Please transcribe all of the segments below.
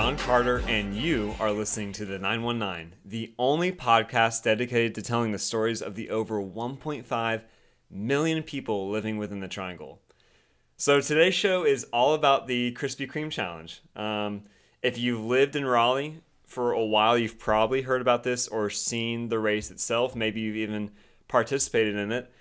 John Carter, and you are listening to the 919, the only podcast dedicated to telling the stories of the over 1.5 million people living within the Triangle. So today's show is all about the Krispy Kreme Challenge. Um, if you've lived in Raleigh for a while, you've probably heard about this or seen the race itself. Maybe you've even participated in it.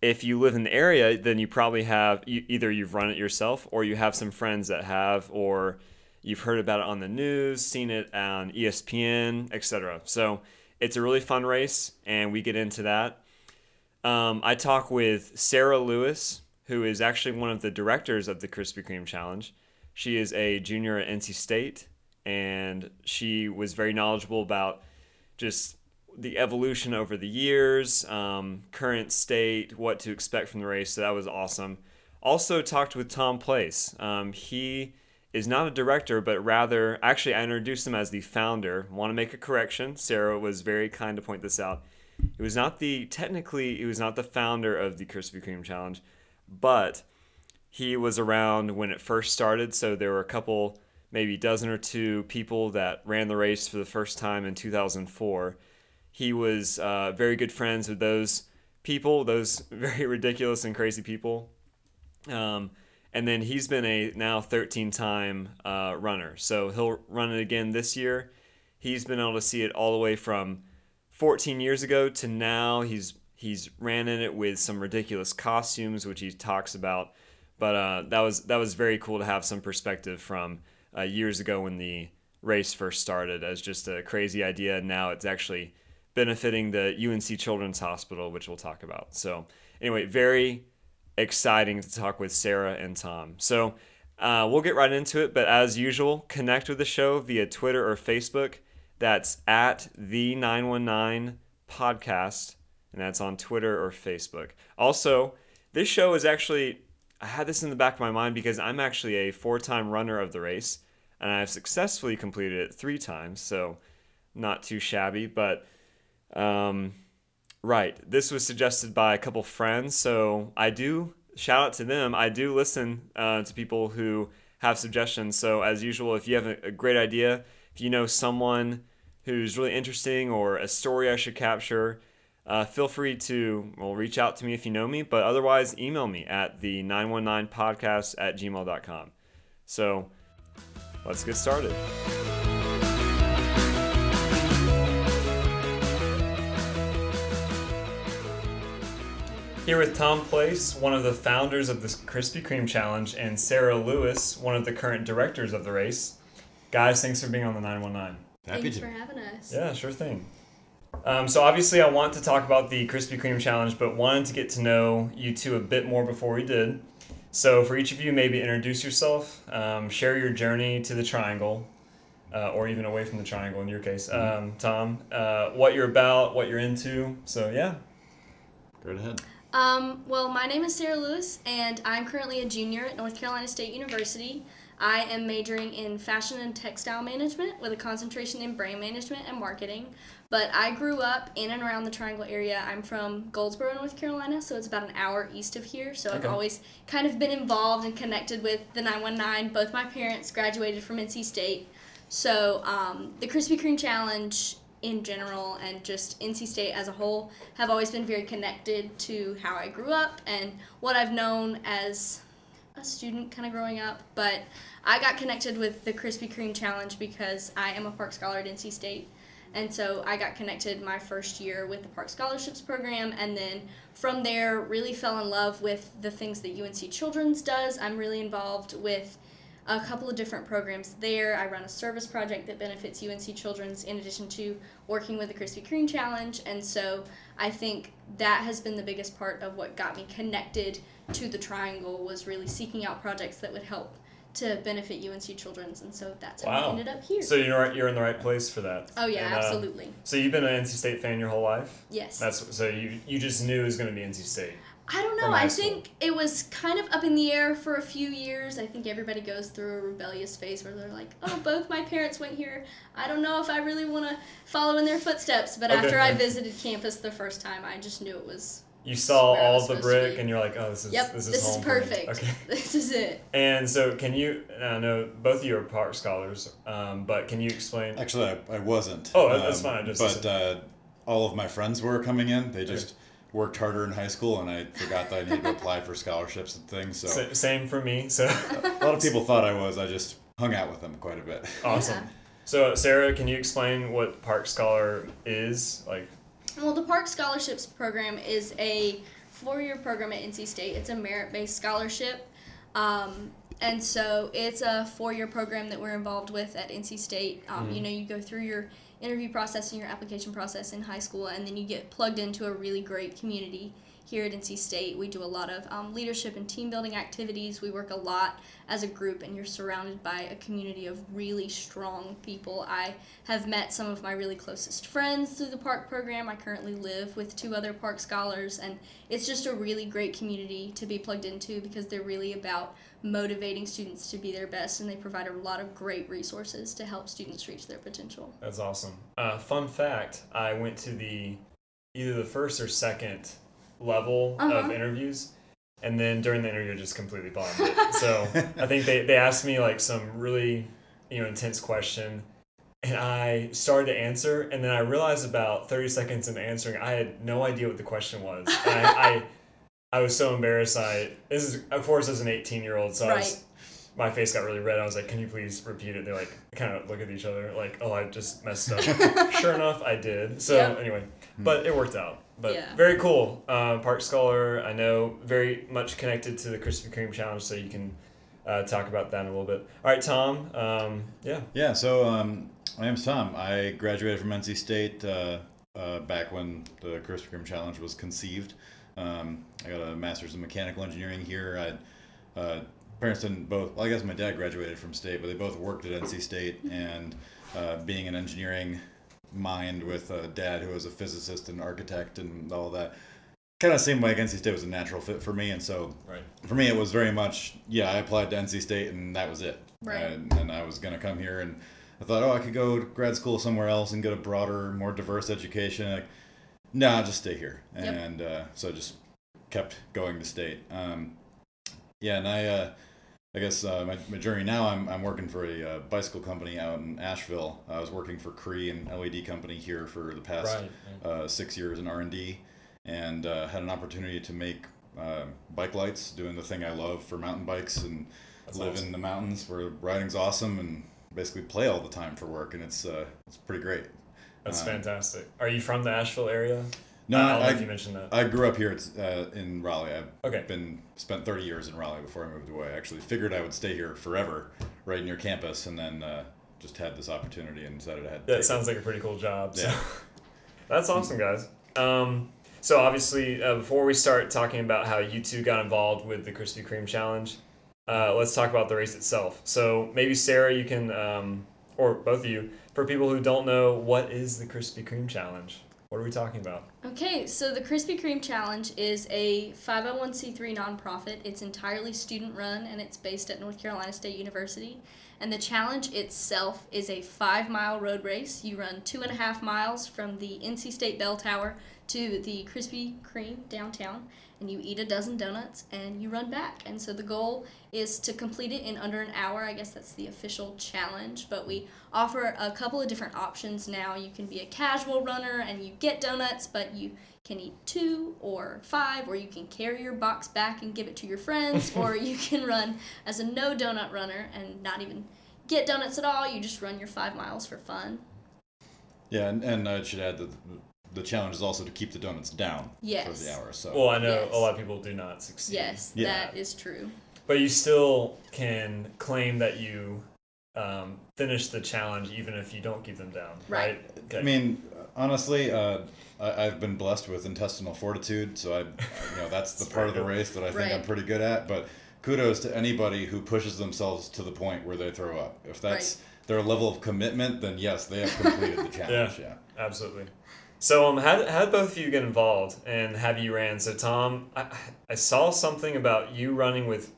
If you live in the area, then you probably have you, either you've run it yourself or you have some friends that have, or you've heard about it on the news, seen it on ESPN, etc. So it's a really fun race, and we get into that. Um, I talk with Sara Lewis, who is actually one of the directors of the Krispy Kreme Challenge. She is a junior at NC State, and she was very knowledgeable about just the evolution over the years, um, current state, what to expect from the race. So that was awesome. Also talked with Tom Place. Um, he is not a director, but rather, actually, I introduced him as the founder. Want to make a correction? Sara was very kind to point this out. It was not the technically, he was not the founder of the Krispy Kreme Challenge, but he was around when it first started. So there were a couple, maybe dozen or two people that ran the race for the first time in 2004. He was uh, very good friends with those people, those very ridiculous and crazy people. Um, and then he's been a now 13 time uh, runner. So he'll run it again this year. He's been able to see it all the way from 14 years ago to now. He's he's ran in it with some ridiculous costumes, which he talks about. But uh, that was that was very cool to have some perspective from uh, years ago when the race first started as just a crazy idea. Now it's actually benefiting the UNC Children's Hospital, which we'll talk about. So anyway, very exciting to talk with Sara and Tom. So uh, we'll get right into it. But as usual, connect with the show via Twitter or Facebook. That's at the 919 podcast, and that's on Twitter or Facebook. Also, this show is actually, I had this in the back of my mind because I'm actually a four time runner of the race, and I've successfully completed it three times, so not too shabby. But, um, right, this was suggested by a couple friends, so I do shout out to them. I do listen uh, to people who have suggestions. So, as usual, if you have a, a great idea, if you know someone who's really interesting or a story I should capture, uh, feel free to well reach out to me if you know me. But otherwise, email me at the 919podcast at gmail.com. So let's get started. Here with Tom Place, one of the founders of the Krispy Kreme Challenge, and Sara Lewis, one of the current directors of the race. Guys, thanks for being on the 919. Happy Thanks to. for having us. Yeah, sure thing. Um, so obviously, I want to talk about the Krispy Kreme challenge, but wanted to get to know you two a bit more before we did. So for each of you, maybe introduce yourself, um, share your journey to the triangle, uh, or even away from the triangle in your case. Um, Tom, uh, what you're about, what you're into. So yeah, Go ahead. Um, well, my name is Sara Lewis, and I'm currently a junior at North Carolina State University. I am majoring in fashion and textile management with a concentration in brand management and marketing. But I grew up in and around the Triangle area. I'm from Goldsboro, North Carolina, so it's about an hour east of here. So Okay. I've always kind of been involved and connected with the 919. Both my parents graduated from NC State. So um, the Krispy Kreme Challenge in general and just NC State as a whole have always been very connected to how I grew up and what I've known as a student kind of growing up. But I got connected with the Krispy Kreme Challenge because I am a Park Scholar at NC State. And so I got connected my first year with the Park Scholarships program, and then from there, really fell in love with the things that UNC Children's does. I'm really involved with a couple of different programs there. I run a service project that benefits UNC Children's in addition to working with the Krispy Kreme Challenge. And so I think that has been the biggest part of what got me connected to the Triangle was really seeking out projects that would help to benefit UNC Children's, and so that's how I ended up here. So you're you're in the right place for that. oh yeah, And, uh, absolutely. So you've been an NC State fan your whole life. Yes. That's so you you just knew it was going to be NC State. I don't know. high I school. think it was kind of up in the air for a few years. I think everybody goes through a rebellious phase where they're like, "Oh, both my parents went here. I don't know if I really want to follow in their footsteps." But Okay. after I visited campus the first time, I just knew it was. You saw Where I all was the brick and you're like, oh, this is Yep, this is this is home for perfect. Okay. This is it. And so, can you? I know both of you are Park scholars, um, but can you explain? Actually, I, I wasn't. Oh, that's fine, I just- but uh, all of my friends were coming in. They just worked harder in high school, and I forgot that I needed to apply for scholarships and things. So Sa- Same for me. So a lot of people thought I was. I just hung out with them quite a bit. awesome. Yeah. So, Sara, can you explain what Park Scholar is? Like, Well, the Park Scholarships Program is a four-year program at NC State. It's a merit-based scholarship, um, and so it's a four-year program that we're involved with at NC State. Um, You know, you go through your interview process and your application process in high school, and then you get plugged into a really great community here at NC State. We do a lot of um, leadership and team building activities. We work a lot as a group, and you're surrounded by a community of really strong people. I have met some of my really closest friends through the park program. I currently live with two other park scholars, and it's just a really great community to be plugged into because they're really about motivating students to be their best, and they provide a lot of great resources to help students reach their potential. that's awesome. Uh, fun fact: I went to the either the first or second level of Uh-huh. interviews. And then during the interview, I just completely bombed it. So I think they, they asked me like some really, you know, intense question, and I started to answer, and then I realized about thirty seconds into answering, I had no idea what the question was. I, I, I was so embarrassed. I this is of course as an eighteen year old, so I was, my face got really red. I was like, "Can you please repeat it?" They're like kind of look at each other, like, "Oh, I just messed up." sure enough, I did. So Yep. anyway, but it worked out. But Yeah. very cool. Uh, Park Scholar, I know, very much connected to the Krispy Kreme challenge, so you can uh, talk about that in a little bit. All right, Tom. Um, yeah. Yeah, so um, my name's Tom. I graduated from NC State uh, uh, back when the Krispy Kreme Challenge was conceived. Um, I got a master's in mechanical engineering here. I, uh, parents didn't both, well, I guess my dad graduated from state, but they both worked at NC State. And uh, being an engineering mind with a dad who was a physicist and architect and all that, kind of seemed like NC State was a natural fit for me. And so Right. for me, it was very much, yeah, I applied to NC State and that was it. Right. And, and I was going to come here and I thought, oh, I could go to grad school somewhere else and get a broader, more diverse education. Like, no, I'll just stay here. Yep. And uh, so I just kept going to state. Um, yeah, and I, uh, I guess uh, my, my journey now, I'm, I'm working for a uh, bicycle company out in Asheville. I was working for Cree and LED company here for the past Right. uh, six years in R&D and uh, had an opportunity to make uh, bike lights doing the thing I love for mountain bikes and That's live awesome. in the mountains where riding's awesome and basically play all the time for work and it's uh, it's pretty great. That's Uh, fantastic. Are you from the Asheville area? No, I don't I, you mentioned that. I grew up here it's, uh, in Raleigh. I've Okay. been spent 30 years in Raleigh before I moved away. I actually figured I would stay here forever, right near campus, and then uh, just had this opportunity and decided I had. to That take sounds it. like a pretty cool job. So. Yeah. That's awesome, guys. Um, so obviously, uh, before we start talking about how you two got involved with the Krispy Kreme challenge, uh, let's talk about the race itself. So maybe Sara, you can, um, or both of you, for people who don't know, what is the Krispy Kreme challenge? What are we talking about? Okay, so the Krispy Kreme Challenge is a 501c3 nonprofit. It's entirely student run and it's based at North Carolina State University. And the challenge itself is a five mile road race. You run two and a half miles from the NC State Bell Tower to the Krispy Kreme downtown, and you eat a dozen donuts and you run back. And so the goal is to complete it in under an hour. I guess that's the official challenge, but we offer a couple of different options now. You can be a casual runner and you get donuts, but you can eat two or five, or you can carry your box back and give it to your friends, or you can run as a no donut runner and not even get donuts at all. You just run your five miles for fun. Yeah, and, and I should add that the challenge is also to keep the donuts down for the hour. So Well, I know Yes. a lot of people do not succeed. Yes, Yeah. that is true. But you still can claim that you um, finish the challenge even if you don't keep them down, right? Right. Okay. I mean, honestly, uh, I, I've been blessed with intestinal fortitude, so I, you know, that's that's the part of the race that I think I'm pretty good at. But kudos to anybody who pushes themselves to the point where they throw up. If that's their level of commitment, then yes, they have completed the challenge. Yeah. Absolutely. So, um, how, did- how did both of you get involved and have you ran? So, Tom, I, I saw something about you running with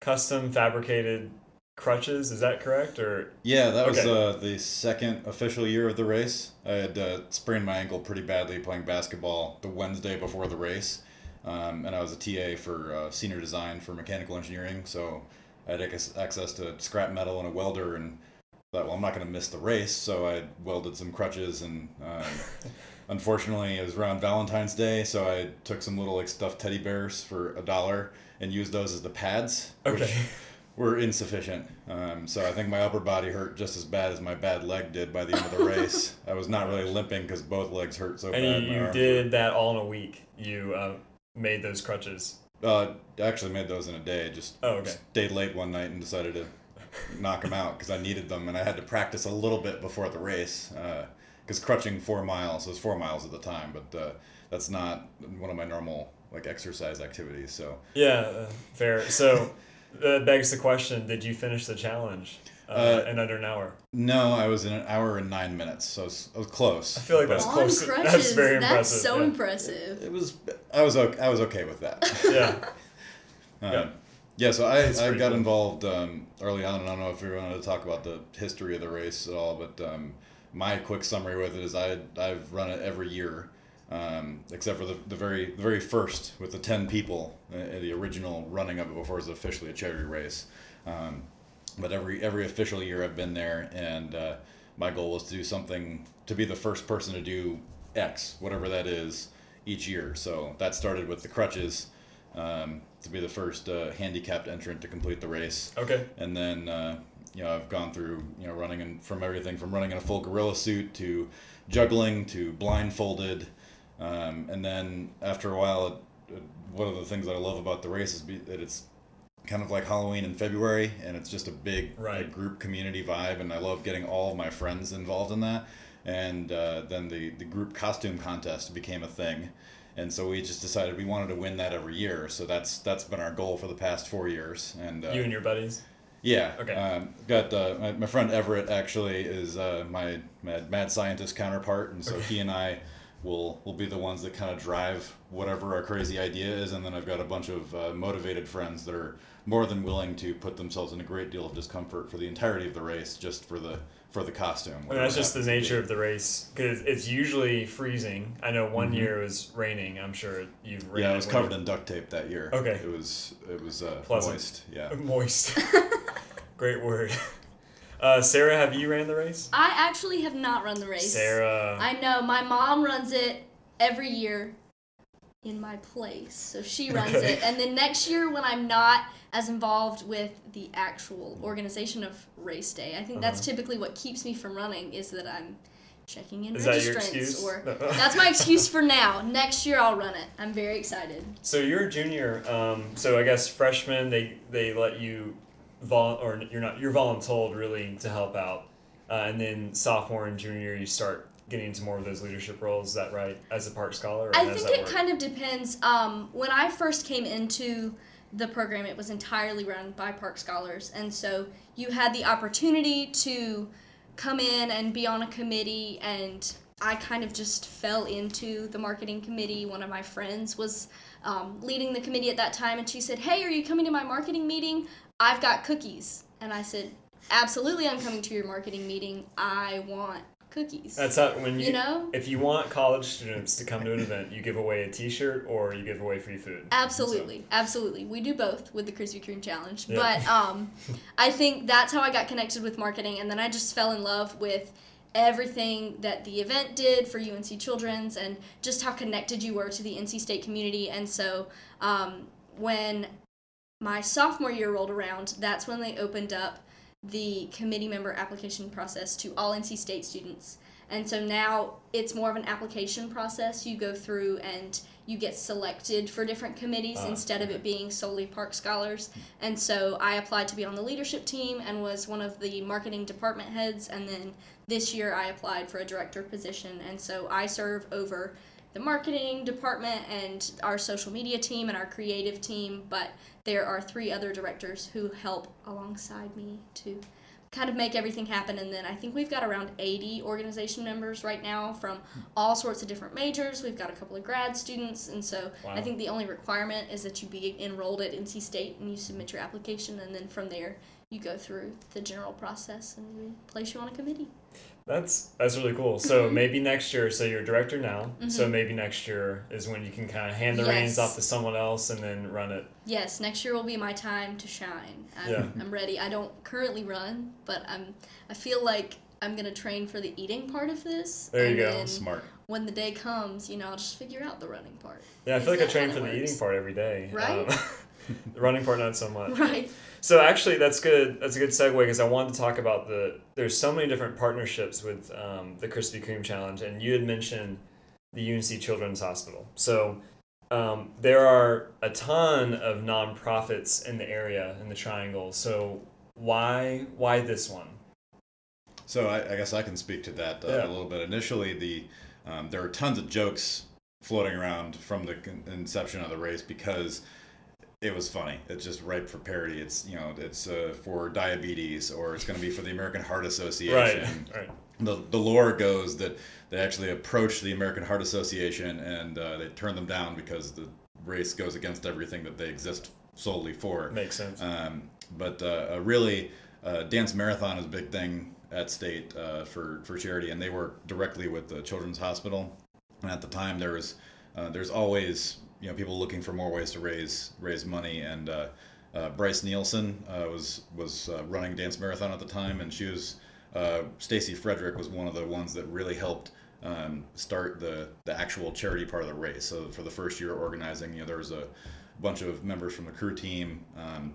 custom fabricated crutches. Is that correct? Or Yeah, that was Okay. uh, the second official year of the race. I had uh, sprained my ankle pretty badly playing basketball the Wednesday before the race, um, and I was a TA for uh, senior design for mechanical engineering, so I had ac- access to scrap metal and a welder, and thought, well, I'm not going to miss the race, so I welded some crutches, and um, unfortunately, it was around Valentine's Day, so I took some little like stuffed teddy bears for a dollar and used those as the pads. which- Okay. were insufficient. Um, so I think my upper body hurt just as bad as my bad leg did by the end of the race. I was not really limping because both legs hurt so bad. and my you, did that all in a week. You uh, made those crutches. Uh, I actually made those in a day. Just Oh, okay. stayed late one night and decided to knock them out because I needed them and I had to practice a little bit before the race. Because crutching four miles it was four miles at the time, but uh, that's not one of my normal like exercise activities. So Yeah, uh, fair. So, that begs the question: Did you finish the challenge uh, Uh, in under an hour? no, I was in an hour and nine minutes, so I was, I was close. I feel like that's but- On close. crutches. that's very That's impressive. so yeah. impressive. It was I was okay, I was okay with that. Yeah. Um, Yeah. yeah. so I, That's I got cool. involved um, early on, and I don't know if we wanted to talk about the history of the race at all, but um, my quick summary with it is I I've run it every year, um, except for the, the very the very first with the ten people, uh, the original running of it before it was officially a charity race. Um, but every every official year I've been there, and uh, my goal was to do something to be the first person to do X, whatever that is, each year. So that started with the crutches, um, to be the first uh, handicapped entrant to complete the race, Okay. and then uh, you know I've gone through you know running in, from everything from running in a full gorilla suit to juggling to blindfolded, um, and then after a while, it, it, one of the things that I love about the race is be, that it's kind of like Halloween in February, and it's just a big Right. like, group community vibe, and I love getting all of my friends involved in that. And uh, then the the group costume contest became a thing, and so we just decided we wanted to win that every year. So that's that's been our goal for the past four years. And uh, You and your buddies. Yeah. Okay. Um, got uh, my, my friend Everett actually is uh, my mad, mad scientist counterpart, and so he and I will will be the ones that kind of drive whatever our crazy idea is, and then I've got a bunch of uh, motivated friends that are more than willing to put themselves in a great deal of discomfort for the entirety of the race, just for the for the costume. I mean, that's just the nature of the race because it's usually freezing. I know one Mhm. year it was raining. I'm sure you've Yeah, it was when covered in duct tape that year. Okay. It was it was uh, moist. Yeah. moist. Great word. Uh, Sara, have you ran the race? I actually have not run the race. Sara. I know my mom runs it every year in my place, so she runs Okay. it. And then next year, when I'm not as involved with the actual organization of race day, I think that's Uh-huh. typically what keeps me from running is that I'm checking in Is that registrants excuse? or that's my excuse for now. Next year I'll run it. I'm very excited. So you're a junior. Um, so I guess freshmen, they they let you vol or you're not you're voluntold really to help out, uh, and then sophomore and junior you start getting into more of those leadership roles. Is that right? As a park scholar. Or I think it work? kind of depends. Um, when I first came into the program, it was entirely run by Park Scholars, and so you had the opportunity to come in and be on a committee. And I kind of just fell into the marketing committee. One of my friends was um, leading the committee at that time, and she said, "Hey, are you coming to my marketing meeting? I've got cookies." And I said, "Absolutely, I'm coming to your marketing meeting. I want cookies." That's how when you, You know? if you want college students to come to an event, you give away a T-shirt or you give away free food. Absolutely, absolutely. We do both with the Krispy Kreme challenge. Yeah. But um, I think that's how I got connected with marketing, and then I just fell in love with everything that the event did for UNC Children's, and just how connected you were to the NC State community. And so um, when my sophomore year rolled around, that's when they opened up the committee member application process to all NC State students. And so now it's more of an application process. You go through and you get selected for different committees Ah, instead of it being solely park scholars. And so I applied to be on the leadership team and was one of the marketing department heads. And then this year I applied for a director position. And so I serve over the marketing department and our social media team and our creative team, but there are three other directors who help alongside me to kind of make everything happen. And then I think we've got around 80 organization members right now from all sorts of different majors. We've got a couple of grad students. And so Wow. I think the only requirement is that you be enrolled at NC State and you submit your application. And then from there, you go through the general process and we place you on a committee. That's that's really cool. So Mm-hmm. maybe next year, so you're a director now. So maybe next year is when you can kind of hand the reins off to someone else and then run it. Yes, next year will be my time to shine. I'm, Yeah. I'm ready. I don't currently run, but I'm. I feel like I'm gonna train for the eating part of this. There you and go. Then Smart. when the day comes, you know, I'll just figure out the running part. Yeah, I Is feel like I train for the works? eating part every day. Right? Um, the running part, not so much. Right. So actually, that's good. That's a good segue because I wanted to talk about the. There's so many different partnerships with um, the Krispy Kreme Challenge, and you had mentioned the UNC Children's Hospital. So um, there are a ton of nonprofits in the area in the Triangle. So why why this one? So I, I guess I can speak to that uh, Yeah. a little bit. Initially, the um, there are tons of jokes floating around from the inception of the race because it was funny. It's just ripe for parody. It's you know it's uh, for diabetes or it's going to be for the American Heart Association. Right. Right. The, the lore goes that they actually approached the American Heart Association and uh, they turned them down because the race goes against everything that they exist solely for. Makes sense. Um, but uh, really, uh, dance marathon is a big thing at state uh, for for charity, and they work directly with the Children's Hospital. And at the time, there was uh, there's always you know people looking for more ways to raise raise money, and uh, uh, Bryce Nielsen uh, was was uh, running dance marathon at the time, and she was uh, Stacy Frederick was one of the ones that really helped. Um, start the, the actual charity part of the race. So for the first year organizing, you know, there was a bunch of members from the crew team, um,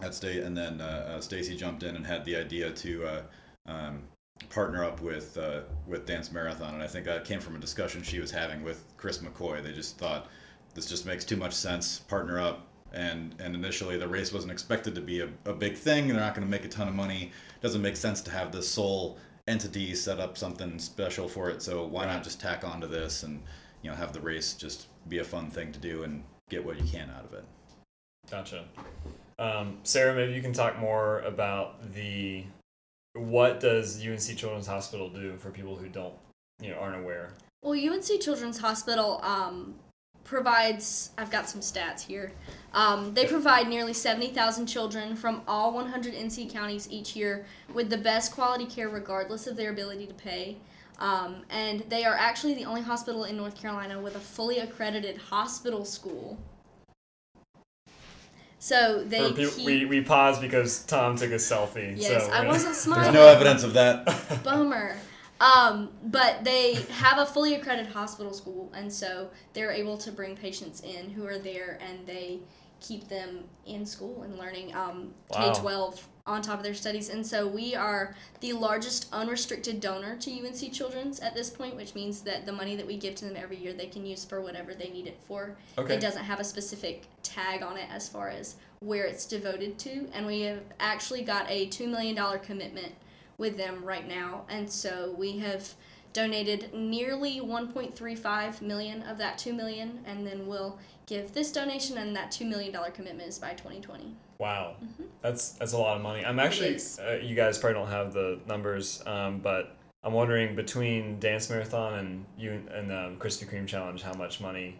at state, and then Stacy jumped in and had the idea to uh, um, partner up with uh, with Dance Marathon, and I think that came from a discussion she was having with Chris McCoy. They just thought this just makes too much sense. Partner up, and and initially the race wasn't expected to be a, a big thing. They're not going to make a ton of money. it doesn't make sense to have this sole entity set up something special for it. So why not just tack onto this and you know have the race just be a fun thing to do and get what you can out of it. Gotcha. Um, Sara, maybe you can talk more about the what does UNC Children's Hospital do for people who don't, you know, aren't aware. Well, UNC Children's Hospital um, provides, I've got some stats here. Um, they provide nearly 70,000 children from all 100 NC counties each year with the best quality care regardless of their ability to pay. Um, and they are actually the only hospital in North Carolina with a fully accredited hospital school. So they keep, we we paused because Tom took a selfie. yes, so I wasn't smart. There's no evidence of that. Bummer. Um, but they have a fully accredited hospital school, and so they're able to bring patients in who are there, and they keep them in school and learning um, Wow. K twelve on top of their studies. And so we are the largest unrestricted donor to UNC Children's at this point, which means that the money that we give to them every year they can use for whatever they need it for. Okay. It doesn't have a specific tag on it as far as where it's devoted to, and we have actually got a two million dollar commitment with them right now, and so we have donated nearly 1.35 million of that 2 million and then we'll give this donation and that 2 million dollar commitment is by 2020 Wow, that's that's a lot of money. I'm actually, uh, you guys probably don't have the numbers, um, but I'm wondering between Dance Marathon and you and um, Krispy Kreme Challenge, how much money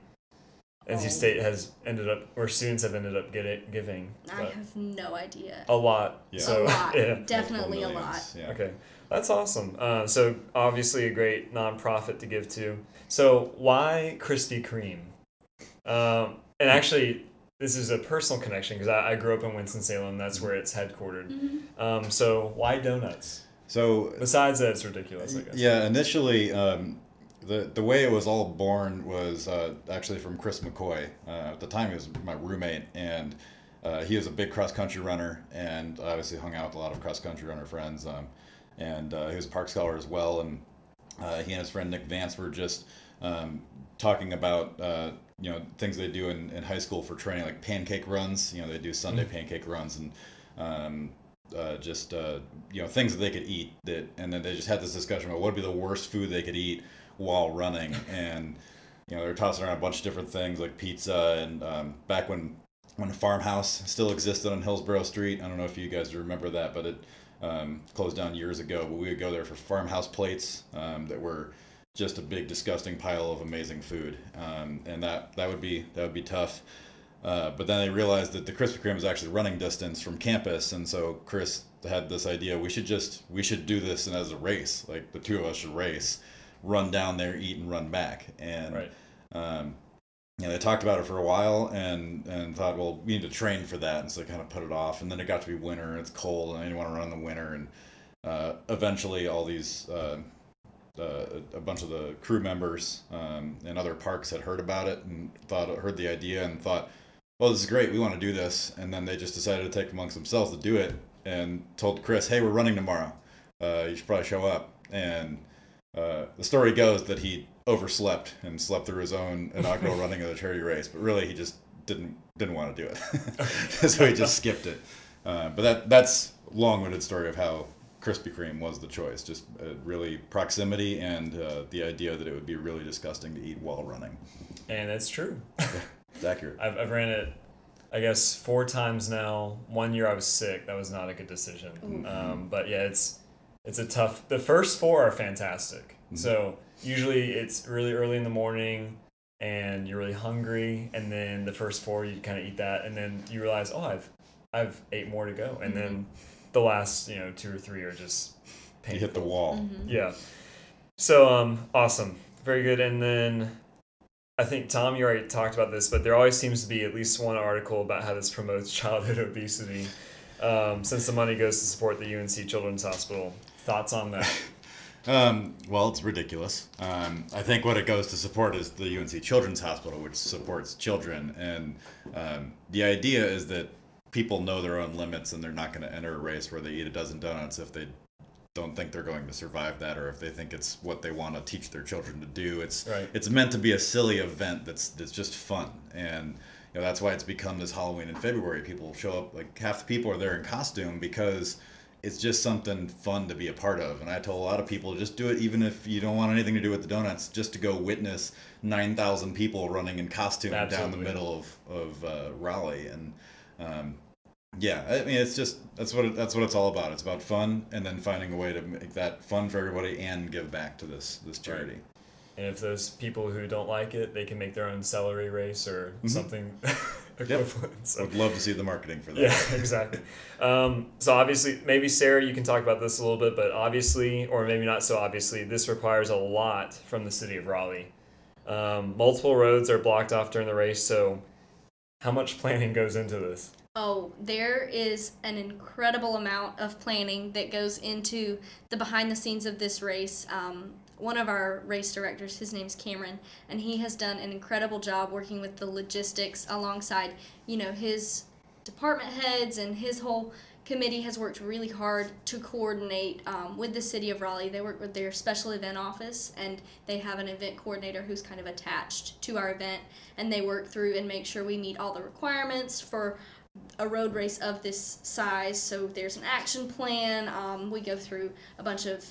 NC Oh. State has ended up, or students have ended up getting giving. i have no idea a lot. Yeah. So a lot yeah. definitely a lot Yeah. Okay, that's awesome. Uh, so obviously a great nonprofit to give to. So why Krispy Kreme? Um, and actually, this is a personal connection because I, I grew up in Winston Salem. That's where it's headquartered. Mm-hmm. Um, so why donuts? So Besides that, it's ridiculous. I guess. Yeah, initially, um, the the way it was all born was uh, actually from Chris McCoy. Uh, at the time, he was my roommate, and uh, he was a big cross country runner, and obviously hung out with a lot of cross country runner friends. Um, and uh, he was a park scholar as well, and uh, he and his friend Nick Vance were just um, talking about uh, you know things they do in, in high school for training, like pancake runs. You know, they do Sunday pancake runs and. Um, uh, just uh, you know things that they could eat that and then they just had this discussion about what would be the worst food they could eat while running and you know, they were tossing around a bunch of different things like pizza and um, back when when Farmhouse still existed on Hillsborough Street. I don't know if you guys remember that, but it um, closed down years ago. But we would go there for Farmhouse plates um, that were just a big disgusting pile of amazing food, um, and that that would be that would be tough. Uh, but then they realized that the Krispy Kreme was actually running distance from campus, and so Chris had this idea: we should just we should do this and as a race, like the two of us should race, run down there, eat, and run back. And Right. um, you know, they talked about it for a while and and thought, well, we need to train for that, and so they kind of put it off. And then it got to be winter, and it's cold, and I didn't want to run in the winter. And uh, eventually, all these. Uh, uh, a bunch of the crew members um, and other parks had heard about it and thought heard the idea and thought, well, this is great. We want to do this. And then they just decided to take amongst themselves to do it and told Chris, hey, we're running tomorrow. Uh, you should probably show up. And uh, the story goes that he overslept and slept through his own inaugural running of the charity race, but really he just didn't didn't want to do it, so he just skipped it. Uh, but that that's long-winded story of how Krispy Kreme was the choice. Just uh, really proximity and uh, the idea that it would be really disgusting to eat while running. And it's true. It's accurate. I've, I've ran it, I guess, four times now. One year I was sick. That was not a good decision. Um, but yeah, it's it's a tough. The first four are fantastic. So usually it's really early in the morning, and you're really hungry, and then the first four you kind of eat that, and then you realize, oh, I've I've eight more to go, and then the last you know two or three are just You hit the wall. Yeah. So um awesome. Very good. And then I think Tom, you already talked about this, but there always seems to be at least one article about how this promotes childhood obesity. Um, since the money goes to support the UNC Children's Hospital. Thoughts on that? Um, well, it's ridiculous. Um, I think what it goes to support is the UNC Children's Hospital, which supports children. And um, the idea is that people know their own limits and they're not going to enter a race where they eat a dozen donuts if they don't think they're going to survive that or if they think it's what they want to teach their children to do. It's Right. it's meant to be a silly event that's that's just fun and you know that's why it's become this Halloween in February. People show up like half the people are there in costume because it's just something fun to be a part of. And I told a lot of people just do it even if you don't want anything to do with the donuts, just to go witness nine thousand people running in costume down the middle of of uh, Raleigh and. Um, yeah, I mean it's just that's what it, that's what it's all about. It's about fun and then finding a way to make that fun for everybody and give back to this this charity. and if those people who don't like it, they can make their own celery race or Mm-hmm. something equivalent. So Would love to see the marketing for that. Yeah, exactly. Um, so obviously, maybe Sara, you can talk about this a little bit, but obviously, or maybe not so obviously, this requires a lot from the city of Raleigh. Um, multiple roads are blocked off during the race, so how much planning goes into this? Oh, there is an incredible amount of planning that goes into the behind the scenes of this race. Um, one of our race directors, his name's Cameron, and he has done an incredible job working with the logistics alongside, you know, his department heads and his whole committee has worked really hard to coordinate um, with the city of Raleigh. They work with their special event office and they have an event coordinator who's kind of attached to our event and they work through and make sure we meet all the requirements for a road race of this size. So there's an action plan. Um, we go through a bunch of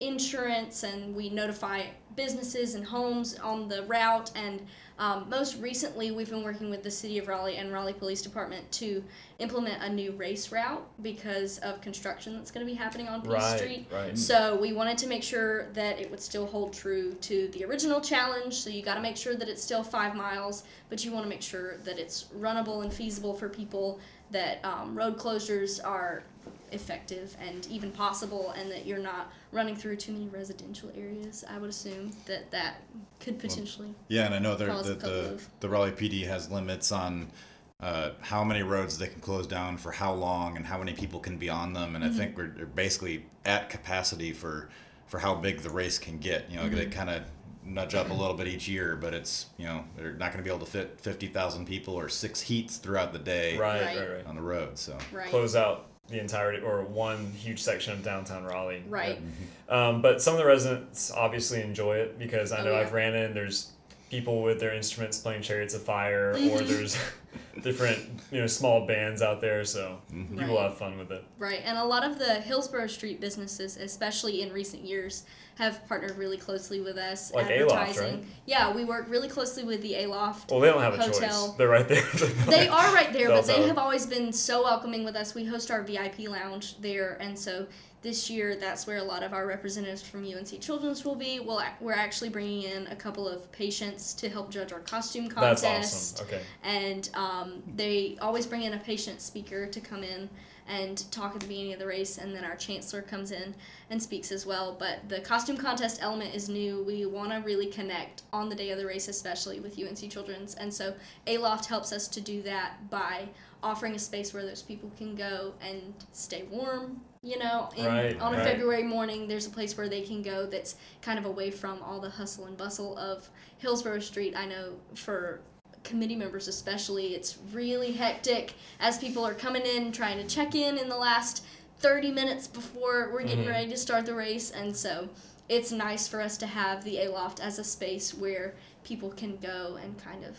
insurance and we notify businesses and homes on the route. And um, most recently, we've been working with the City of Raleigh and Raleigh Police Department to implement a new race route because of construction that's going to be happening on Peace Right, Street. right. So we wanted to make sure that it would still hold true to the original challenge. So you got to make sure that it's still five miles, but you want to make sure that it's runnable and feasible for people. That um, road closures are effective and even possible, and that you're not running through too many residential areas. I would assume that that could potentially. Yeah, and I know there, the, the, the Raleigh PD has limits on uh, how many roads they can close down for how long and how many people can be on them. And Mm-hmm. I think we're we're basically at capacity for, for how big the race can get. You know, they Mm-hmm. kind of nudge up a little bit each year, but it's, you know, they're not going to be able to fit 50,000 people or six heats throughout the day Right, Right. right, right. on the road. So, Right. Close out the entirety or one huge section of downtown Raleigh. Right. Um, but some of the residents obviously enjoy it because I Oh, know yeah. I've ran in. There's people with their instruments playing Chariots of Fire, or Mhm. there's different you know small bands out there, so Mm-hmm. people Right. have fun with it. Right, and a lot of the Hillsborough Street businesses, especially in recent years, have partnered really closely with us. Like Aloft, advertising. right? Yeah, we work really closely with the Aloft. Well, they don't have a Hotel. choice. They're right there. They are right there, but they have always been so welcoming with us. We host our VIP lounge there, and so this year that's where a lot of our representatives from UNC Children's will be. Well, we're actually bringing in a couple of patients to help judge our costume contest. That's awesome. Okay. and um, they always bring in a patient speaker to come in and talk at the beginning of the race and then our chancellor comes in and speaks as well but the costume contest element is new we want to really connect on the day of the race especially with unc children's and so aloft helps us to do that by offering a space where those people can go and stay warm you know in, Right, on a right. february morning there's a place where they can go that's kind of away from all the hustle and bustle of hillsborough street i know for committee members especially it's really hectic as people are coming in trying to check in in the last 30 minutes before we're getting Mhm. ready to start the race and so it's nice for us to have the aloft as a space where people can go and kind of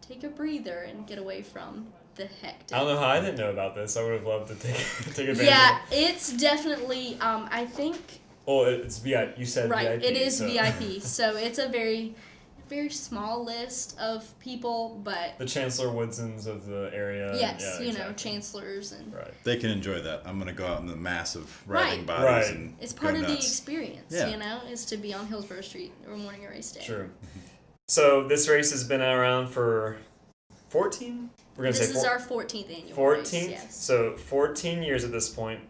take a breather and get away from the hectic I don't know how I didn't know about this. I would have loved to take take advantage. yeah Of it. it's definitely um, i think Oh, it's VIP. You said right VIP. it is so- vip so it's a very very small list of people but The Chancellor Woodsons of the area. yes Yeah, you know chancellors and Right. They can enjoy that. I'm gonna go out in the massive riding Right. bodies Right. and It's go part of the experience, Yeah. you know, is to be on Hillsborough Street or morning of race day. True. So this race has been around for 14. We're gonna This say is four- our 14th annual 14th. race. Yes. So 14 years at this point,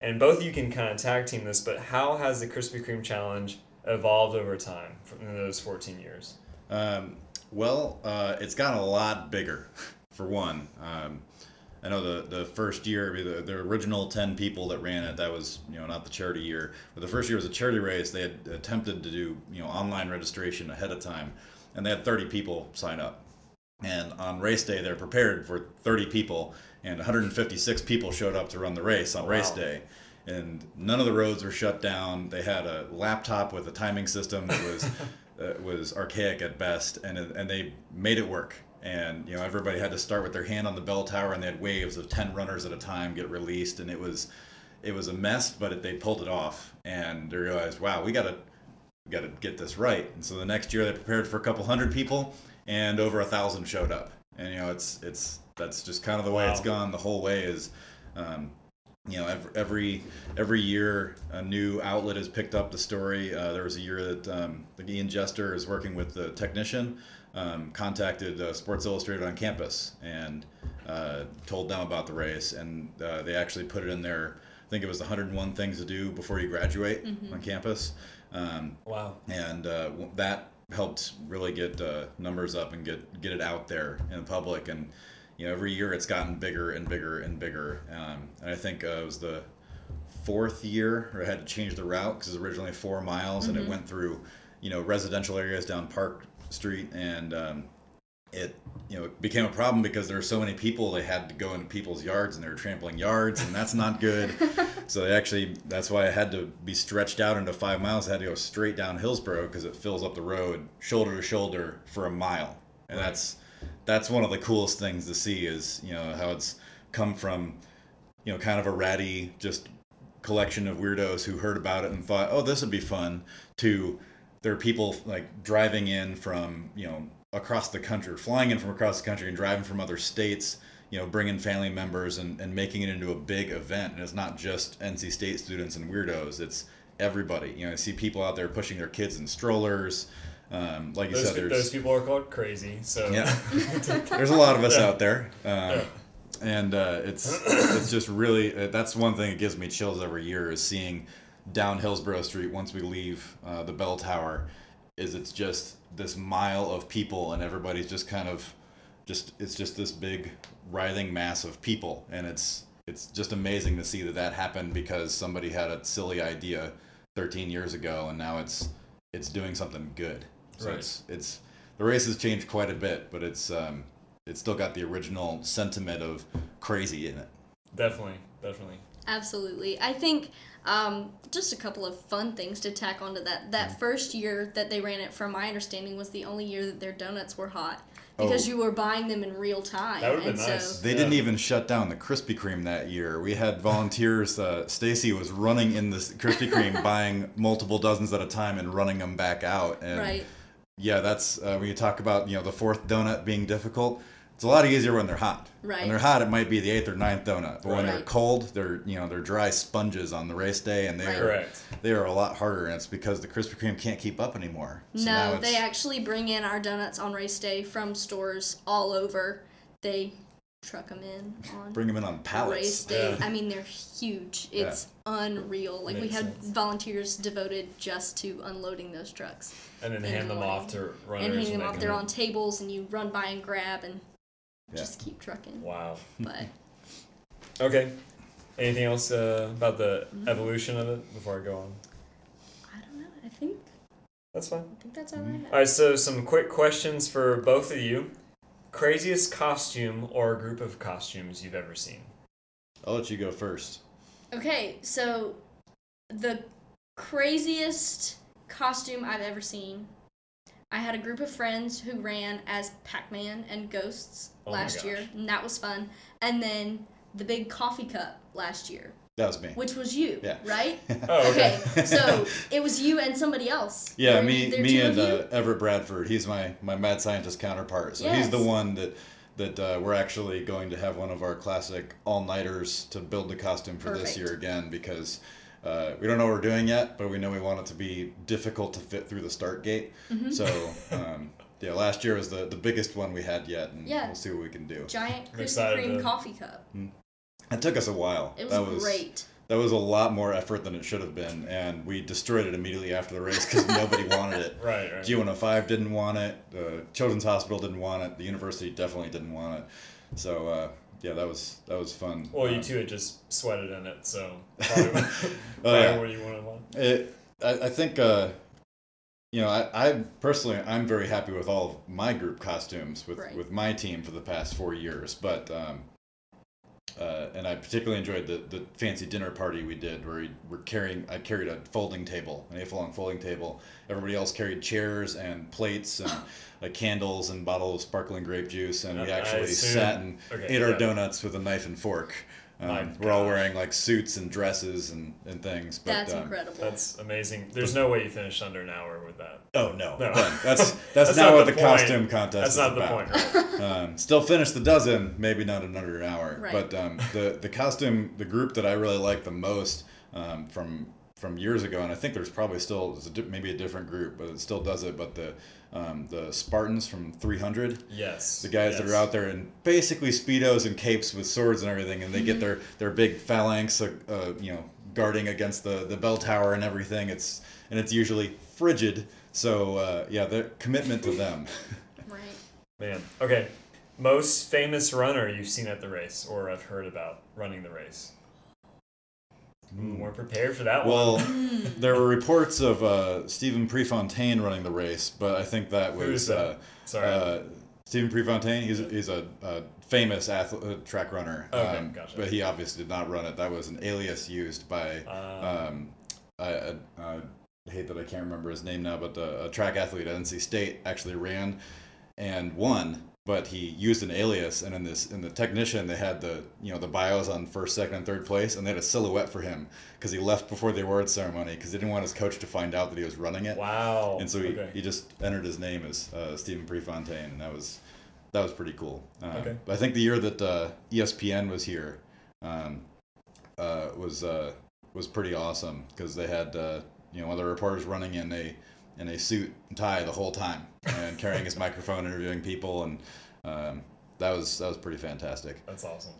and both of you can kind of tag team this. But how has the Krispy Kreme challenge evolved over time in those 14 years? Um, well, uh, it's gotten a lot bigger, for one. Um, I know the, the first year, the, the original 10 people that ran it, that was, you know, not the charity year, but the first year was a charity race. They had attempted to do, you know, online registration ahead of time, and they had 30 people sign up. And on race day, they're prepared for 30 people, and 156 people showed up to run the race on race day. And none of the roads were shut down. They had a laptop with a timing system that was uh, was archaic at best, and and they made it work. And you know everybody had to start with their hand on the bell tower, and they had waves of 10 runners at a time get released, and it was it was a mess, but it, they pulled it off, and they realized, wow, we gotta we gotta get this right. And so the next year they prepared for a couple hundred people, and over a thousand showed up. And you know it's it's that's just kind of the way it's gone the whole way is. Um, you know, every, every every year a new outlet has picked up the story. Uh, there was a year that um, like Ian Jester is working with the technician, um, contacted uh, Sports Illustrated on campus and uh, told them about the race, and uh, they actually put it in their. I think it was 101 things to do before you graduate on campus, um, Wow. and uh, that helped really get uh, numbers up and get get it out there in the public. And you know every year it's gotten bigger and bigger and bigger. Um, and i think uh, it was the fourth year where i had to change the route because it was originally four miles and it went through you know residential areas down park street and um, it you know it became a problem because there were so many people they had to go into people's yards and they were trampling yards and that's not good. So they actually that's why i had to be stretched out into five miles. I had to go straight down hillsborough because it fills up the road shoulder to shoulder for a mile. And that's that's one of the coolest things to see is you know how it's come from you know kind of a ratty just collection of weirdos who heard about it and thought oh this would be fun to there are people like driving in from you know across the country flying in from across the country and driving from other states you know bringing family members and, and making it into a big event and it's not just nc state students and weirdos it's everybody you know i see people out there pushing their kids in strollers um, like you Those, said there's those people are called crazy. So yeah, there's a lot of us Yeah. out there, um, Yeah. and uh, it's it's just really uh, that's one thing that gives me chills every year is seeing down Hillsborough Street once we leave uh, the bell tower, is it's just this mile of people and everybody's just kind of just it's just this big writhing mass of people and it's it's just amazing to see that that happened because somebody had a silly idea 13 years ago and now it's it's doing something good so Right. it's it's the race has changed quite a bit but it's um it's still got the original sentiment of crazy in it definitely, definitely. Absolutely. I think um, just a couple of fun things to tack onto that. That first year that they ran it, from my understanding, was the only year that their donuts were hot because Oh. you were buying them in real time. That would've and been nice. so They Yeah. didn't even shut down the Krispy Kreme that year. We had volunteers. Uh, Stacy was running in the Krispy Kreme, buying multiple dozens at a time and running them back out. And right. yeah, that's uh, when you talk about you know the fourth donut being difficult. It's a lot easier when they're hot. Right. When they're hot, it might be the eighth or ninth donut, but when they're cold, they're you know they're dry sponges on the race day, and they Right. are Correct. they are a lot harder, and it's because the Krispy Kreme can't keep up anymore. So No, they actually bring in our donuts on race day from stores all over. They truck them in on bring them in on race pallets. day. Yeah. I mean, they're huge. It's unreal. Like we had sense. volunteers devoted just to unloading those trucks And then In hand them morning. off to run. and hand them off. come They're on tables, and you run by and grab and Yeah. just keep trucking. Wow. But Okay. Anything else uh, about the Mm-hmm. evolution of it before I go on? I don't know. I think That's fine. I think that's all I have. All right, so some quick questions for both of you. Craziest costume or group of costumes you've ever seen? I'll let you go first. Okay, so the craziest costume I've ever seen. I had a group of friends who ran as Pac-Man and Ghosts Oh last year, and that was fun. And then the big coffee cup last year, That was me. which was you, Yeah. right? Oh, okay. Okay, so it was you and somebody else. Yeah, Were me, there me, and uh, Everett Bradford. He's my my mad scientist counterpart. So he's the one that that uh, we're actually going to have one of our classic all nighters to build the costume for this year again because. Uh, we don't know what we're doing yet, but we know we want it to be difficult to fit through the start gate. Mm-hmm. So, um, yeah, last year was the, the biggest one we had yet, and Yeah. we'll see what we can do. giant I'm Krispy Kreme to- coffee cup. It took us a while. It was, that was great. That was a lot more effort than it should have been, and we destroyed it immediately after the race because nobody wanted it. Right, right. G105 didn't want it. The Children's Hospital didn't want it. The university definitely didn't want it. So uh, yeah, that was that was fun. Well, you Uh, two had just sweated in it, so probably, Oh, probably yeah. what you wanted one. It, I, I think uh, you know I, I personally I'm very happy with all of my group costumes with Right. with my team for the past four years, but. Um, uh, and I particularly enjoyed the, the fancy dinner party we did where we were carrying I carried a folding table, an A-long folding table. Everybody else carried chairs and plates and like candles and bottle of sparkling grape juice, and we actually assume- sat and okay, ate our donuts with a knife and fork. My Um, we're all wearing like suits and dresses and, and things. But, That's um, incredible. That's amazing. There's no way you finished under an hour with that. Oh no, No. That's that's, That's not, not what the the, costume contest That's is not the point, right? Um, still finished the dozen, maybe not in under an hour. Right. But um, the the costume, the group that I really like the most um, from from years ago, and I think there's probably still there's a di- maybe a different group, but it still does it. But the um, the Spartans from 300, Yes. the guys that are out there in basically speedos and capes with swords and everything, and they get their their big phalanx, uh, uh, you know, guarding against the the bell tower and everything. It's and it's usually frigid. So uh, yeah, the commitment to them. right. Man. Okay. Most famous runner you've seen at the race or have heard about running the race? Ooh, weren't prepared for that one. Well, there were reports of uh, Stephen Prefontaine running the race, but I think that was Who's that? Uh, Sorry. uh, Stephen Prefontaine. He's, he's a, a famous athlete, uh, track runner. Okay, um, gotcha. But he obviously did not run it. That was an alias used by. Uh, Um, I, I, I hate that I can't remember his name now, but uh, a track athlete at NC State actually ran and won. But he used an alias, and in this, in the technician, they had the, you know, the bios on first, second, and third place, and they had a silhouette for him because he left before the award ceremony because they didn't want his coach to find out that he was running it. wow. And so he, okay. he just entered his name as uh, Stephen Prefontaine, and that was that was pretty cool. Um, Okay. But I think the year that uh, ESPN was here um, uh, was uh, was pretty awesome because they had uh, you know one of the reporters running in a in a suit and tie the whole time and carrying his microphone, interviewing people, and um, that was that was pretty fantastic. That's awesome.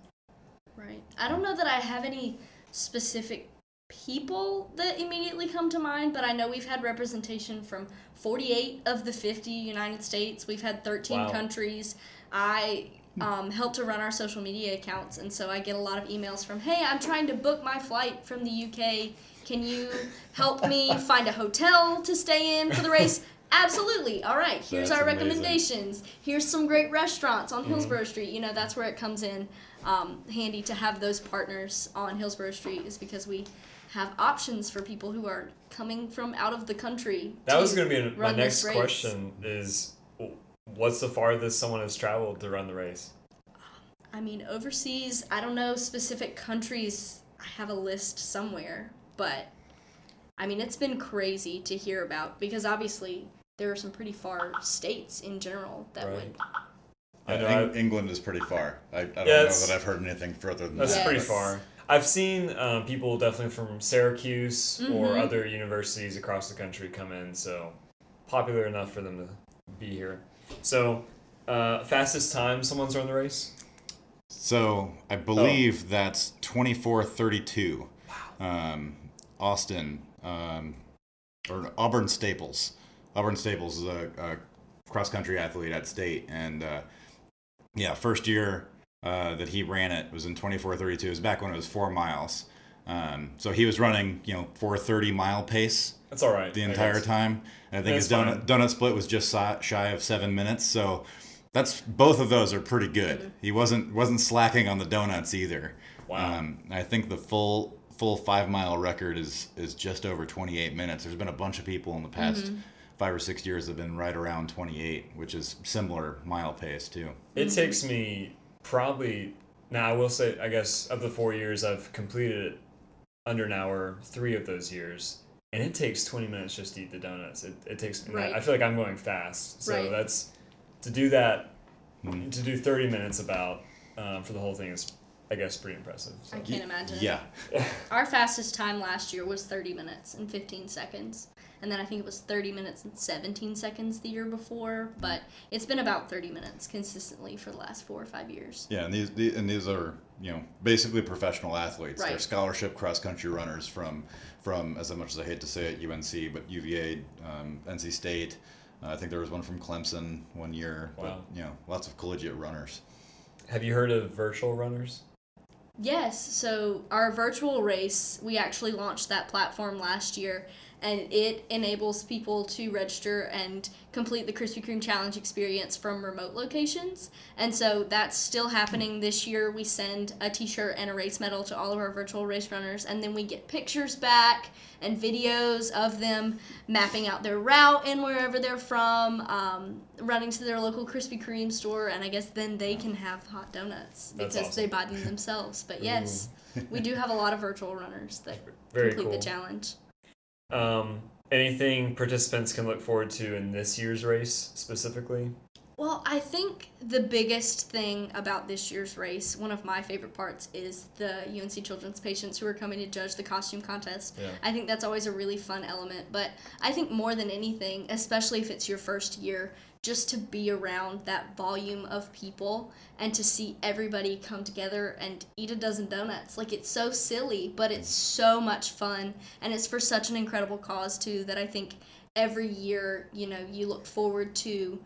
Right. I don't know that I have any specific people that immediately come to mind, but I know we've had representation from 48 of the 50 United States. We've had 13 Wow. countries. I um, help to run our social media accounts, and so I get a lot of emails from, hey, I'm trying to book my flight from the UK. Can you help me find a hotel to stay in for the race? Absolutely. All right. Here's That's our amazing. recommendations. Here's some great restaurants on Mm-hmm. Hillsborough Street. You know, that's where it comes in. um, handy to have those partners on Hillsborough Street is because we have options for people who are coming from out of the country. That was going to be my next race. question is what's the farthest someone has traveled to run the race? I mean, overseas, I don't know specific countries. I have a list somewhere, but I mean, it's been crazy to hear about because obviously there are some pretty far states in general that Right. would. I know Eng- England is pretty far. I, I don't know that I've heard anything further than That's that. That's pretty Yes. far. I've seen um, people definitely from Syracuse or Mhm. other universities across the country come in, so popular enough for them to be here. So, uh, fastest time someone's run the race? So I Oh. believe that's 2432. Um, Austin, um, or Auburn Staples. Auburn Staples is a, a cross country athlete at state. And uh, yeah, first year uh, that he ran it was in 2432. It was back when it was four miles. Um, so he was running, you know, 430 mile pace That's all right. the entire guess. time. And I think That's his donut, donut split was just shy of seven minutes. So that's both of those are pretty good. Mm-hmm. He wasn't wasn't slacking on the donuts either. Wow. Um, I think the full full five mile record is is just over 28 minutes. There's been a bunch of people in the past Mm-hmm. five or six years that have been right around 28, which is similar mile pace too. It takes me probably now. I will say, I guess of the four years I've completed it under an hour, three of those years, and it takes twenty minutes just to eat the donuts. It, it takes. Right. I feel like I'm going fast, so Right. that's to do that. Mhm. To do thirty minutes about um, for the whole thing is, I guess, pretty impressive. So. I can't imagine. Yeah. Our fastest time last year was 30 minutes and 15 seconds. And then I think it was 30 minutes and 17 seconds the year before. But it's been about 30 minutes consistently for the last four or five years. Yeah, and these, the- and these are you know basically professional athletes. Right. They're scholarship cross country runners from from as much as I hate to say it, UNC, but UVA, um, NC State. Uh, I think there was one from Clemson one year. Wow. But, you know, lots of collegiate runners. Have you heard of virtual runners? Yes, so our virtual race, we actually launched that platform last year, and it enables people to register and complete the Krispy Kreme Challenge experience from remote locations. And so that's still happening this year. We send a t shirt and a race medal to all of our virtual race runners, and then we get pictures back and videos of them mapping out their route and wherever they're from, um, running to their local Krispy Kreme store, and I guess then they can have hot donuts That's because they awesome. buy them themselves. But yes, we do have a lot of virtual runners that Very complete cool. the challenge. Um, anything participants can look forward to in this year's race specifically? Well, I think the biggest thing about this year's race, one of my favorite parts, is the UNC Children's patients who are coming to judge the costume contest. Yeah. I think that's always a really fun element. But I think more than anything, especially if it's your first year, just to be around that volume of people and to see everybody come together and eat a dozen donuts. Like, it's so silly, but it's so much fun. And it's for such an incredible cause, too, that I think every year, you know, you look forward to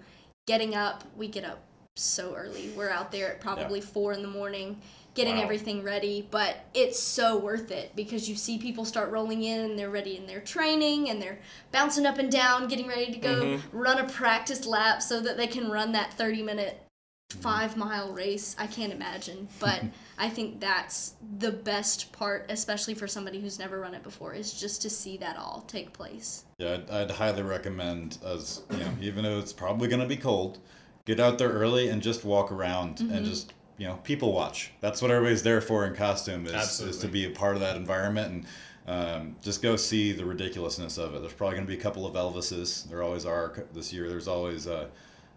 getting up. We get up so early. We're out there at probably four in the morning getting Wow. everything ready, but it's so worth it because you see people start rolling in and they're ready in their training and they're bouncing up and down, getting ready to go Mhm. run a practice lap so that they can run that 30 minute five mile race. I can't imagine, but I think that's the best part, especially for somebody who's never run it before, is just to see that all take place. Yeah, I'd, I'd highly recommend as you know, even though it's probably going to be cold, get out there early and just walk around and just you know people watch. That's what everybody's there for in costume is, is to be a part of that environment and um, just go see the ridiculousness of it. There's probably going to be a couple of Elvises. There always are this year. There's always uh,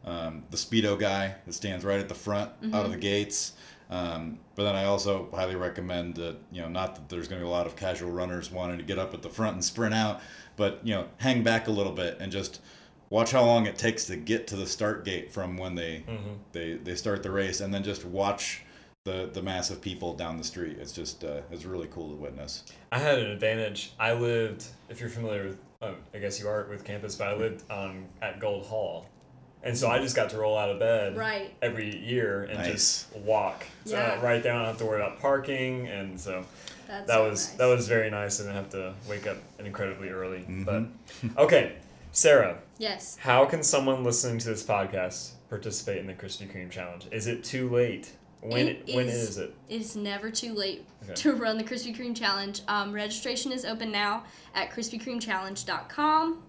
um, the speedo guy that stands right at the front out of the gates. Um, but then I also highly recommend that you know not that there's going to be a lot of casual runners wanting to get up at the front and sprint out, but you know hang back a little bit and just watch how long it takes to get to the start gate from when they Mm-hmm. they, they start the race, and then just watch the the mass of people down the street. It's just uh, it's really cool to witness. I had an advantage. I lived, if you're familiar with, oh, I guess you are with campus, but I lived on at Gold Hall, and so I just got to roll out of bed Right. every year and Nice. just walk. So Yeah. right there, I don't have to worry about parking, and so That's that so was nice. that was very nice. And I didn't have to wake up incredibly early. Mhm. But okay, Sara, Yes. how can someone listening to this podcast participate in the Krispy Kreme challenge? Is it too late When It when is- is it? It's never too late Okay. to run the Krispy Kreme Challenge. Um, registration is open now at KrispyKremeChallenge.com.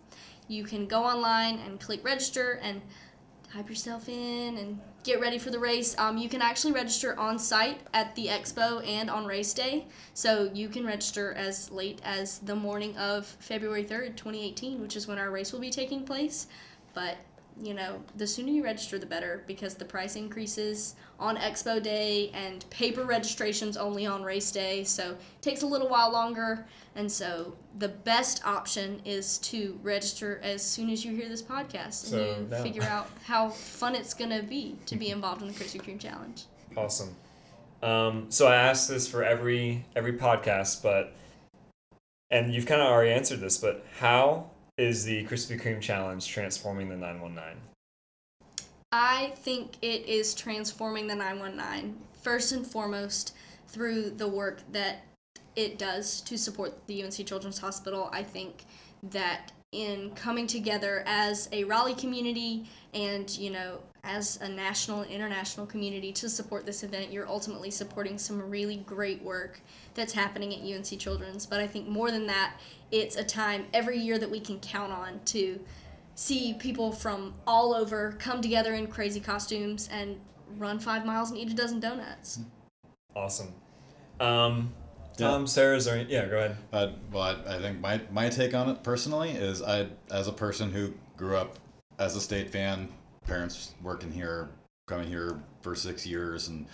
You can go online and click register and type yourself in and get ready for the race. Um, you can actually register on site at the expo and on race day. So you can register as late as the morning of February 3rd, 2018, which is when our race will be taking place. But you know, the sooner you register, the better because the price increases on Expo Day and paper registrations only on race day. So it takes a little while longer. And so the best option is to register as soon as you hear this podcast and So you now. figure out how fun it's going to be to be involved in the Krispy Kreme Challenge. Awesome. Um, so I ask this for every every podcast, but and you've kind of already answered this, but how is the Krispy Kreme challenge transforming the 919? I think it is transforming the 919 first and foremost through the work that it does to support the UNC Children's Hospital. I think that in coming together as a Raleigh community and, you know, as a national and international community to support this event, you're ultimately supporting some really great work that's happening at UNC Children's. But I think more than that, it's a time every year that we can count on to see people from all over come together in crazy costumes and run five miles and eat a dozen donuts. Awesome. Um, Yeah. Tom, Sara, is there yeah, go ahead. Uh, well, I, I think my, my take on it personally is I, as a person who grew up as a state fan, parents working here, coming here for six years, and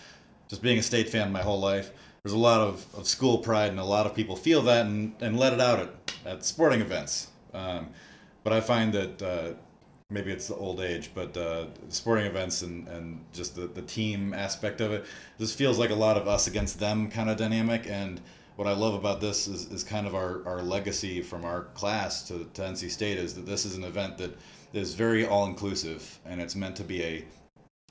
just being a state fan my whole life, there's a lot of, of school pride, and a lot of people feel that and, and let it out at, at sporting events. Um, but I find that uh, maybe it's the old age, but uh, sporting events and, and just the, the team aspect of it, this feels like a lot of us against them kind of dynamic. And what I love about this is, is kind of our, our legacy from our class to, to NC State is that this is an event that is very all inclusive and it's meant to be a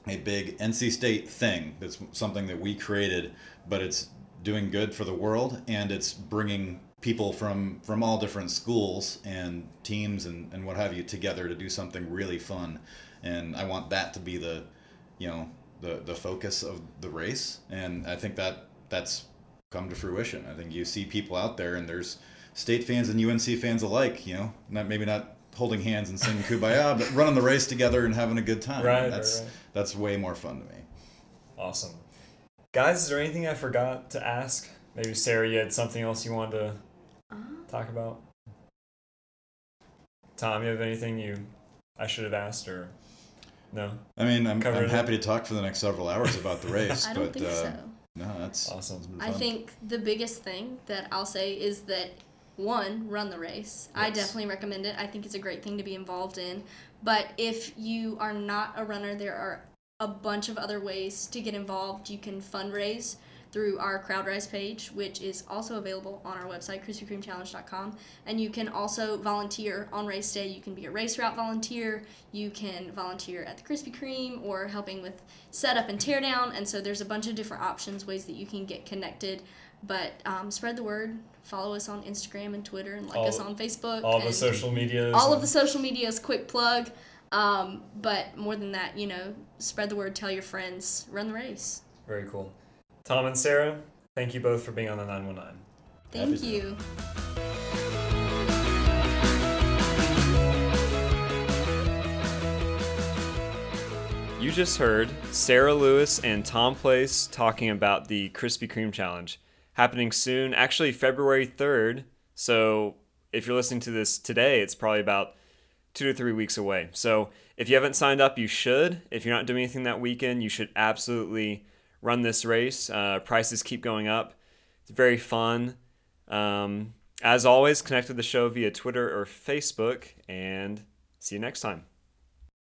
a big NC State thing. That's something that we created, but it's doing good for the world and it's bringing people from from all different schools and teams and, and what have you together to do something really fun. And I want that to be the you know the the focus of the race. And I think that that's come to fruition. I think you see people out there and there's state fans and UNC fans alike, you know, not maybe not holding hands and singing kumbaya, but running the race together and having a good time. Right, right, that's right. that's way more fun to me. Awesome. Guys, is there anything I forgot to ask? Maybe Sara, you had something else you wanted to talk about? Tom, you have anything you I should have asked or no? I mean, I'm, I'm it. happy to talk for the next several hours about the race, I don't but think uh, so. no, that's Awesome. I think the biggest thing that I'll say is that one, run the race. I definitely recommend it. I think it's a great thing to be involved in. But if you are not a runner, there are a bunch of other ways to get involved. You can fundraise through our CrowdRise page, which is also available on our website, KrispyKremeChallenge.com. And you can also volunteer on race day. You can be a race route volunteer. You can volunteer at the Krispy Kreme or helping with setup and teardown. And so there's a bunch of different options, ways that you can get connected. But um, spread the word. Follow us on Instagram and Twitter, and like All- us on Facebook. All the social medias. all of the social medias. Quick plug. Um, but more than that, you know, spread the word. Tell your friends. Run the race. Very cool. Tom and Sara, thank you both for being on the 919. Thank Happy to. you. You just heard Sara Lewis and Tom Place talking about the Krispy Kreme challenge happening soon, actually February 3rd. So if you're listening to this today, it's probably about two to three weeks away. So if you haven't signed up, you should. If you're not doing anything that weekend, you should absolutely run this race. Uh, prices keep going up. It's very fun. Um, as always, connect with the show via Twitter or Facebook, and see you next time.